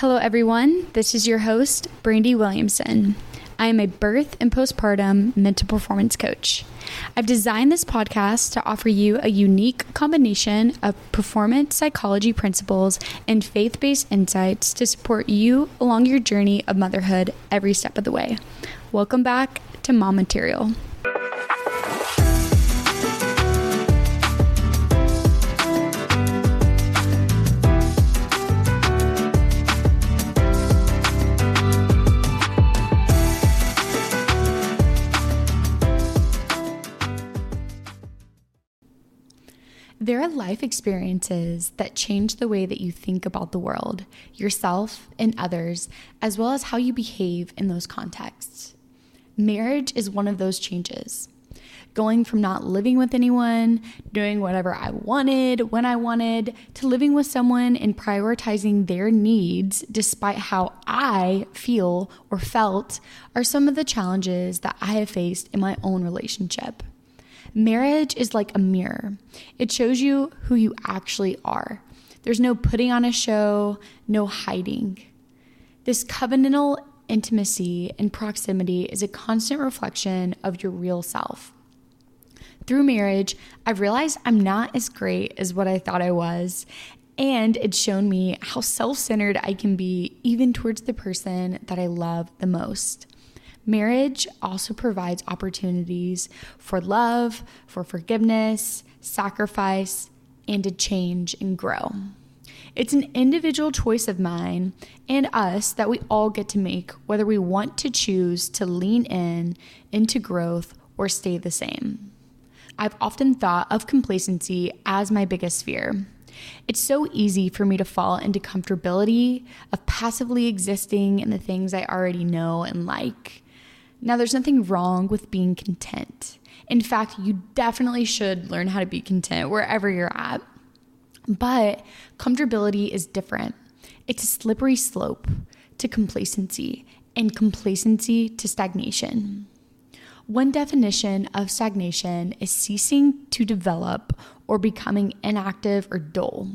Hello, everyone. This is your host, Brandy Williamson. I am a birth and postpartum mental performance coach. I've designed this podcast to offer you a unique combination of performance psychology principles and faith based insights to support you along your journey of motherhood every step of the way. Welcome back to Mom Material. There are life experiences that change the way that you think about the world, yourself, and others, as well as how you behave in those contexts. Marriage is one of those changes. Going from not living with anyone, doing whatever I wanted when I wanted, to living with someone and prioritizing their needs despite how I feel or felt are some of the challenges that I have faced in my own relationship. Marriage is like a mirror, it shows you who you actually are. There's no putting on a show, no hiding. This covenantal intimacy and proximity is a constant reflection of your real self. Through marriage, I've realized I'm not as great as what I thought I was, and it's shown me how self centered I can be, even towards the person that I love the most. Marriage also provides opportunities for love, for forgiveness, sacrifice, and to change and grow. It's an individual choice of mine and us that we all get to make whether we want to choose to lean in into growth or stay the same. I've often thought of complacency as my biggest fear. It's so easy for me to fall into comfortability of passively existing in the things I already know and like. Now, there's nothing wrong with being content. In fact, you definitely should learn how to be content wherever you're at. But comfortability is different. It's a slippery slope to complacency and complacency to stagnation. One definition of stagnation is ceasing to develop or becoming inactive or dull.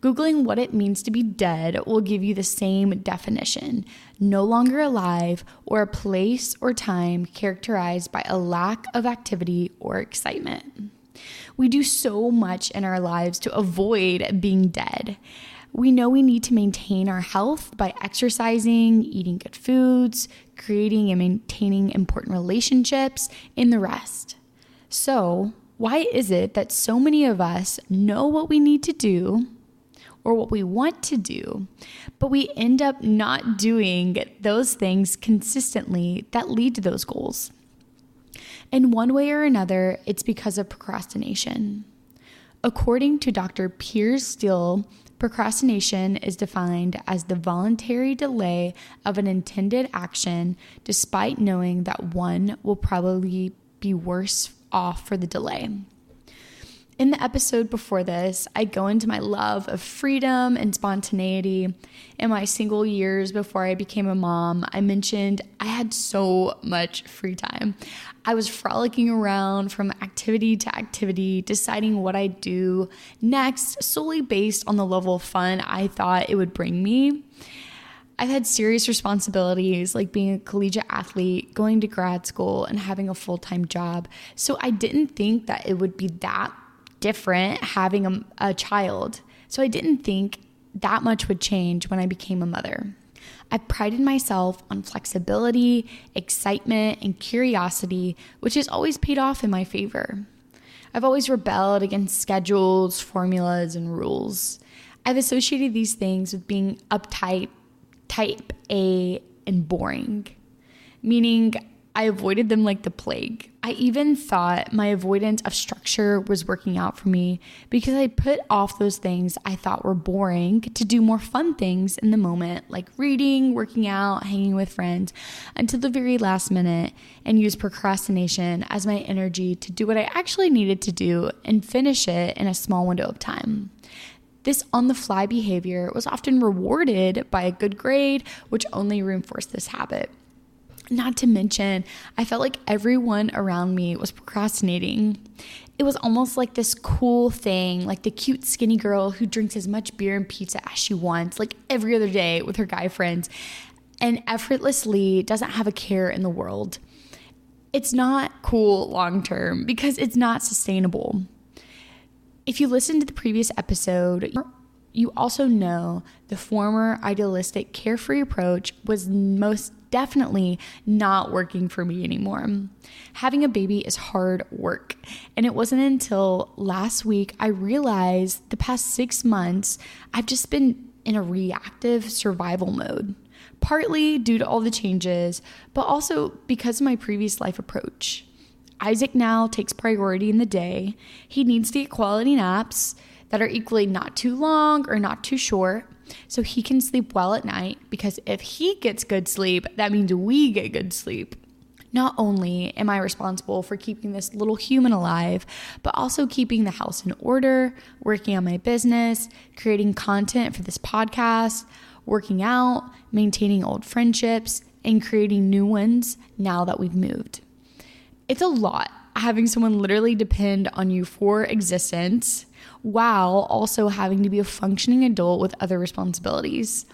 Googling what it means to be dead will give you the same definition no longer alive, or a place or time characterized by a lack of activity or excitement. We do so much in our lives to avoid being dead. We know we need to maintain our health by exercising, eating good foods, creating and maintaining important relationships, and the rest. So, why is it that so many of us know what we need to do or what we want to do, but we end up not doing those things consistently that lead to those goals. In one way or another, it's because of procrastination. According to Dr. Piers Steel, procrastination is defined as the voluntary delay of an intended action despite knowing that one will probably be worse off for the delay. In the episode before this, I go into my love of freedom and spontaneity. In my single years before I became a mom, I mentioned I had so much free time. I was frolicking around from activity to activity, deciding what I'd do next solely based on the level of fun I thought it would bring me. I've had serious responsibilities like being a collegiate athlete, going to grad school, and having a full time job. So I didn't think that it would be that different having a, a child. So I didn't think that much would change when I became a mother. I prided myself on flexibility, excitement, and curiosity, which has always paid off in my favor. I've always rebelled against schedules, formulas, and rules. I've associated these things with being uptight, type A, and boring, meaning I avoided them like the plague. I even thought my avoidance of structure was working out for me because I put off those things I thought were boring to do more fun things in the moment, like reading, working out, hanging with friends, until the very last minute, and use procrastination as my energy to do what I actually needed to do and finish it in a small window of time. This on the fly behavior was often rewarded by a good grade, which only reinforced this habit. Not to mention, I felt like everyone around me was procrastinating. it was almost like this cool thing, like the cute skinny girl who drinks as much beer and pizza as she wants, like every other day with her guy friends, and effortlessly doesn't have a care in the world. It's not cool long term because it's not sustainable. If you listen to the previous episode, you also know the former idealistic carefree approach was most definitely not working for me anymore. Having a baby is hard work. And it wasn't until last week I realized the past six months I've just been in a reactive survival mode, partly due to all the changes, but also because of my previous life approach. Isaac now takes priority in the day. He needs to get quality naps that are equally not too long or not too short so he can sleep well at night because if he gets good sleep, that means we get good sleep. Not only am I responsible for keeping this little human alive, but also keeping the house in order, working on my business, creating content for this podcast, working out, maintaining old friendships, and creating new ones now that we've moved. It's a lot having someone literally depend on you for existence while also having to be a functioning adult with other responsibilities.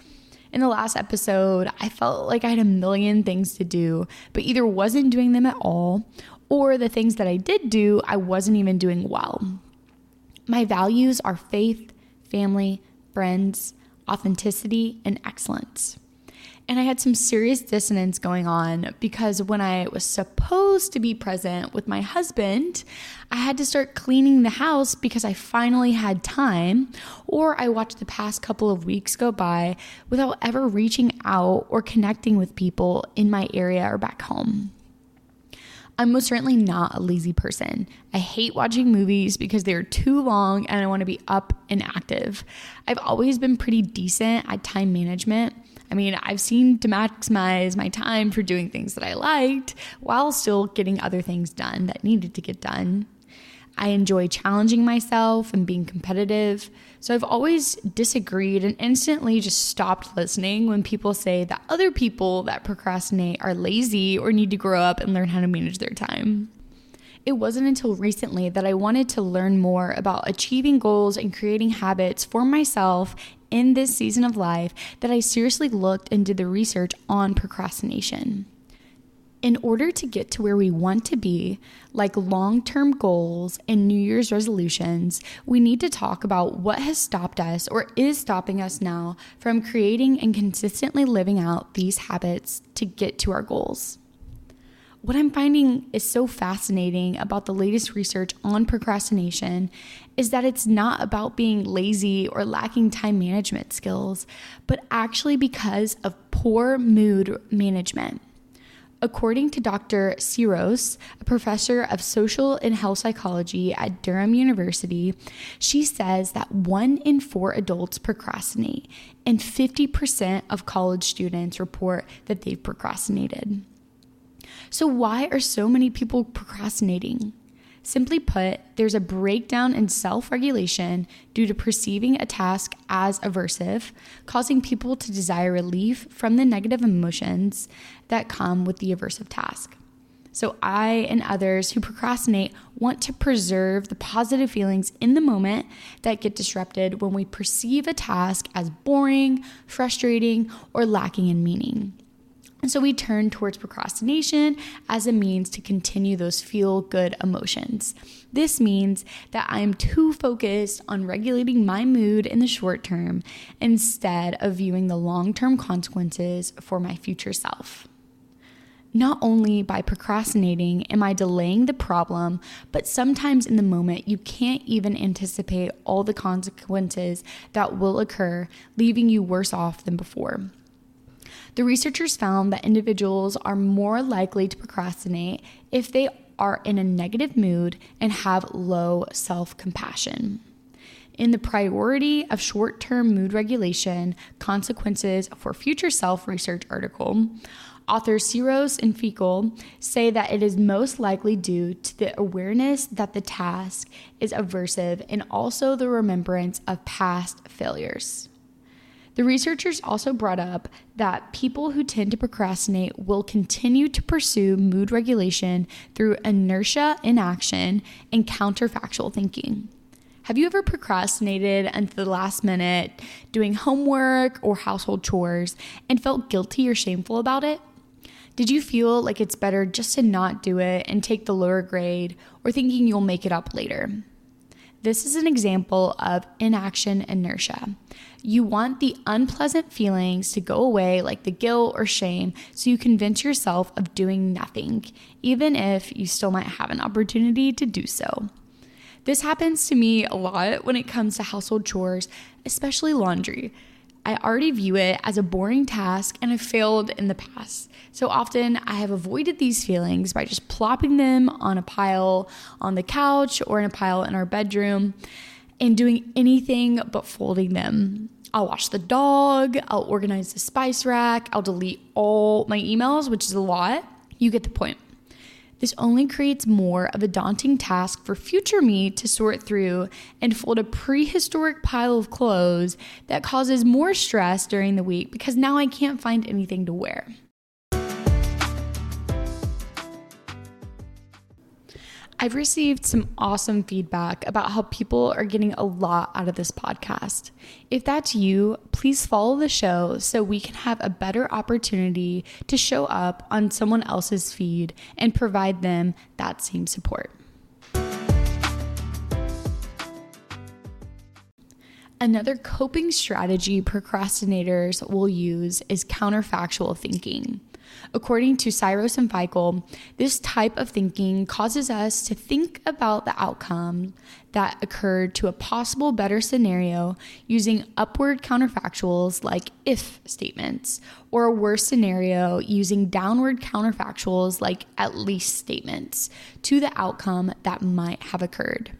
In the last episode, I felt like I had a million things to do, but either wasn't doing them at all, or the things that I did do, I wasn't even doing well. My values are faith, family, friends, authenticity, and excellence. And I had some serious dissonance going on because when I was supposed to be present with my husband, I had to start cleaning the house because I finally had time, or I watched the past couple of weeks go by without ever reaching out or connecting with people in my area or back home. I'm most certainly not a lazy person. I hate watching movies because they're too long and I want to be up and active. I've always been pretty decent at time management I mean, I've seen to maximize my time for doing things that I liked while still getting other things done that needed to get done. I enjoy challenging myself and being competitive. So I've always disagreed and instantly just stopped listening when people say that other people that procrastinate are lazy or need to grow up and learn how to manage their time. It wasn't until recently that I wanted to learn more about achieving goals and creating habits for myself in this season of life that I seriously looked and did the research on procrastination. In order to get to where we want to be, like long term goals and New Year's resolutions, we need to talk about what has stopped us or is stopping us now from creating and consistently living out these habits to get to our goals what I'm finding is so fascinating about the latest research on procrastination is that it's not about being lazy or lacking time management skills, but actually because of poor mood management. According to Dr. Sirois, a professor of social and health psychology at Durham University, she says that one in four adults procrastinate, and 50% of college students report that they've procrastinated. So, why are so many people procrastinating? Simply put, there's a breakdown in self regulation due to perceiving a task as aversive, causing people to desire relief from the negative emotions that come with the aversive task. So, I and others who procrastinate want to preserve the positive feelings in the moment that get disrupted when we perceive a task as boring, frustrating, or lacking in meaning. And so we turn towards procrastination as a means to continue those feel good emotions. This means that I'm too focused on regulating my mood in the short term instead of viewing the long term consequences for my future self. Not only by procrastinating am I delaying the problem, but sometimes in the moment you can't even anticipate all the consequences that will occur, leaving you worse off than before. The researchers found that individuals are more likely to procrastinate if they are in a negative mood and have low self compassion. In the priority of short term mood regulation, consequences for future self research article, authors Sirois and Feakle say that it is most likely due to the awareness that the task is aversive and also the remembrance of past failures. The researchers also brought up that people who tend to procrastinate will continue to pursue mood regulation through inertia, inaction, and counterfactual thinking. Have you ever procrastinated until the last minute doing homework or household chores and felt guilty or shameful about it? Did you feel like it's better just to not do it and take the lower grade or thinking you'll make it up later? This is an example of inaction inertia. You want the unpleasant feelings to go away, like the guilt or shame, so you convince yourself of doing nothing, even if you still might have an opportunity to do so. This happens to me a lot when it comes to household chores, especially laundry. I already view it as a boring task and have failed in the past. So often I have avoided these feelings by just plopping them on a pile on the couch or in a pile in our bedroom and doing anything but folding them. I'll wash the dog, I'll organize the spice rack, I'll delete all my emails, which is a lot. You get the point. This only creates more of a daunting task for future me to sort through and fold a prehistoric pile of clothes that causes more stress during the week because now I can't find anything to wear. I've received some awesome feedback about how people are getting a lot out of this podcast. If that's you, please follow the show so we can have a better opportunity to show up on someone else's feed and provide them that same support. Another coping strategy procrastinators will use is counterfactual thinking. According to Sirois and Fikl, this type of thinking causes us to think about the outcome that occurred to a possible better scenario using upward counterfactuals like if statements, or a worse scenario using downward counterfactuals like at least statements to the outcome that might have occurred.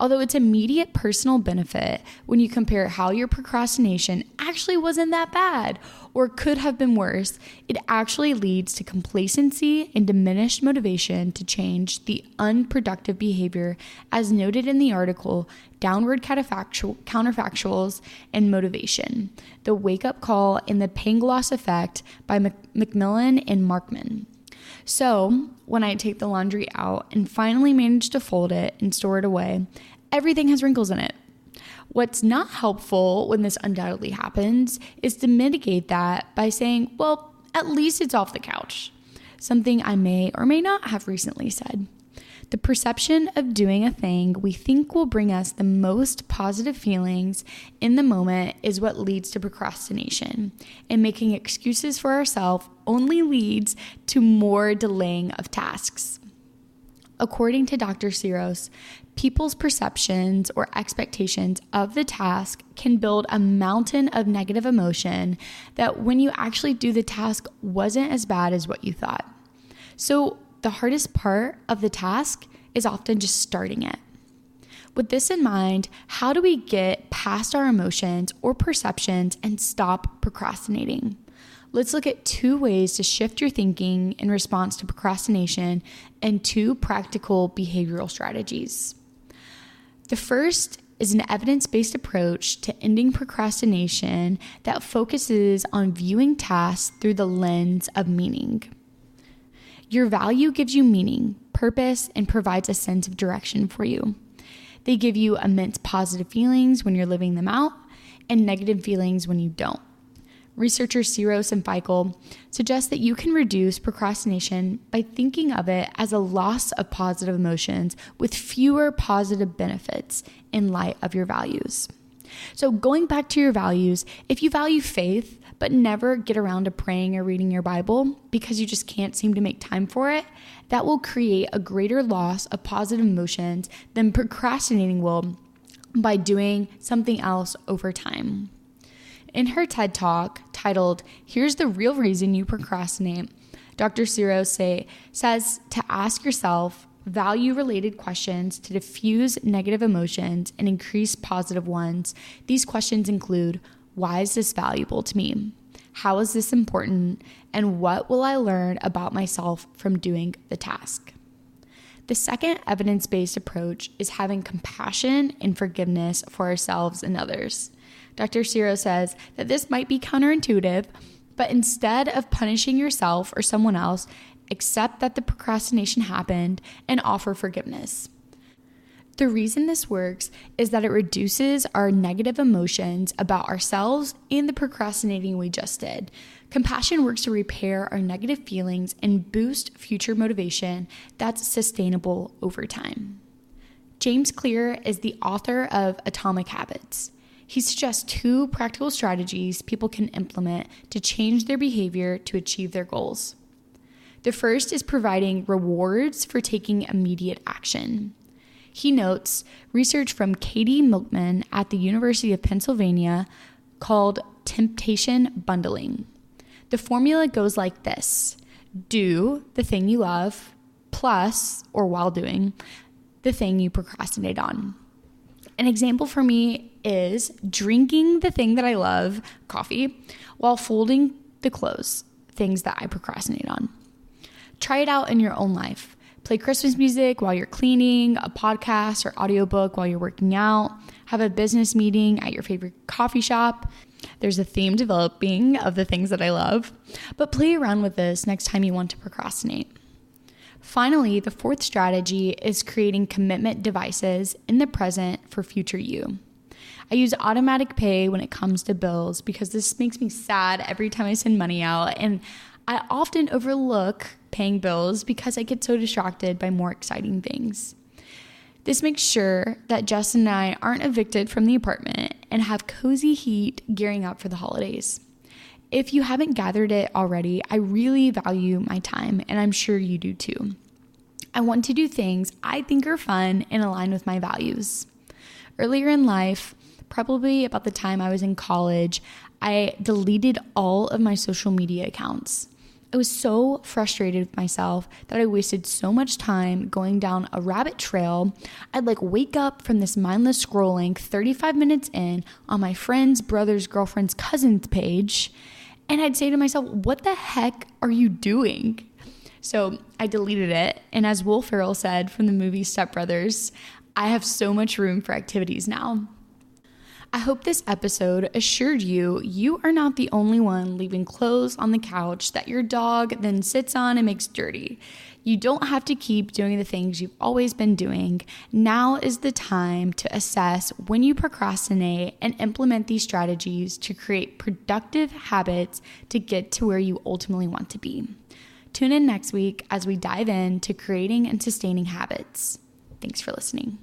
Although it's immediate personal benefit when you compare how your procrastination actually wasn't that bad or could have been worse, it actually leads to complacency and diminished motivation to change the unproductive behavior, as noted in the article Downward Counterfactuals and Motivation The Wake Up Call and the Pangloss Effect by McMullen and Markman. So, when I take the laundry out and finally manage to fold it and store it away, everything has wrinkles in it. What's not helpful when this undoubtedly happens is to mitigate that by saying, well, at least it's off the couch, something I may or may not have recently said. The perception of doing a thing we think will bring us the most positive feelings in the moment is what leads to procrastination, and making excuses for ourselves only leads to more delaying of tasks. According to Dr. Sirois, people's perceptions or expectations of the task can build a mountain of negative emotion that when you actually do the task wasn't as bad as what you thought. So, the hardest part of the task is often just starting it. With this in mind, how do we get past our emotions or perceptions and stop procrastinating? Let's look at two ways to shift your thinking in response to procrastination and two practical behavioral strategies. The first is an evidence based approach to ending procrastination that focuses on viewing tasks through the lens of meaning. Your value gives you meaning, purpose, and provides a sense of direction for you. They give you immense positive feelings when you're living them out and negative feelings when you don't. Researchers Sirois and Fikl suggest that you can reduce procrastination by thinking of it as a loss of positive emotions with fewer positive benefits in light of your values. So, going back to your values, if you value faith but never get around to praying or reading your Bible because you just can't seem to make time for it, that will create a greater loss of positive emotions than procrastinating will by doing something else over time. In her TED Talk titled, Here's the Real Reason You Procrastinate, Dr. Sirois say, says to ask yourself value related questions to diffuse negative emotions and increase positive ones. These questions include Why is this valuable to me? How is this important? And what will I learn about myself from doing the task? The second evidence based approach is having compassion and forgiveness for ourselves and others. Dr. Sirois says that this might be counterintuitive, but instead of punishing yourself or someone else, accept that the procrastination happened and offer forgiveness. The reason this works is that it reduces our negative emotions about ourselves and the procrastinating we just did. Compassion works to repair our negative feelings and boost future motivation that's sustainable over time. James Clear is the author of Atomic Habits. He suggests two practical strategies people can implement to change their behavior to achieve their goals. The first is providing rewards for taking immediate action. He notes research from Katie Milkman at the University of Pennsylvania called temptation bundling. The formula goes like this do the thing you love, plus, or while doing, the thing you procrastinate on. An example for me is drinking the thing that I love, coffee, while folding the clothes, things that I procrastinate on. Try it out in your own life. Play Christmas music while you're cleaning, a podcast or audiobook while you're working out, have a business meeting at your favorite coffee shop. There's a theme developing of the things that I love, but play around with this next time you want to procrastinate. Finally, the fourth strategy is creating commitment devices in the present for future you. I use automatic pay when it comes to bills because this makes me sad every time I send money out, and I often overlook paying bills because I get so distracted by more exciting things. This makes sure that Justin and I aren't evicted from the apartment and have cozy heat gearing up for the holidays. If you haven't gathered it already, I really value my time, and I'm sure you do too. I want to do things I think are fun and align with my values. Earlier in life, probably about the time I was in college, I deleted all of my social media accounts. I was so frustrated with myself that I wasted so much time going down a rabbit trail. I'd like wake up from this mindless scrolling 35 minutes in on my friend's brother's girlfriend's cousin's page, and I'd say to myself, What the heck are you doing? So I deleted it. And as Will Ferrell said from the movie Step Brothers, I have so much room for activities now. I hope this episode assured you you are not the only one leaving clothes on the couch that your dog then sits on and makes dirty. You don't have to keep doing the things you've always been doing. Now is the time to assess when you procrastinate and implement these strategies to create productive habits to get to where you ultimately want to be. Tune in next week as we dive into creating and sustaining habits. Thanks for listening.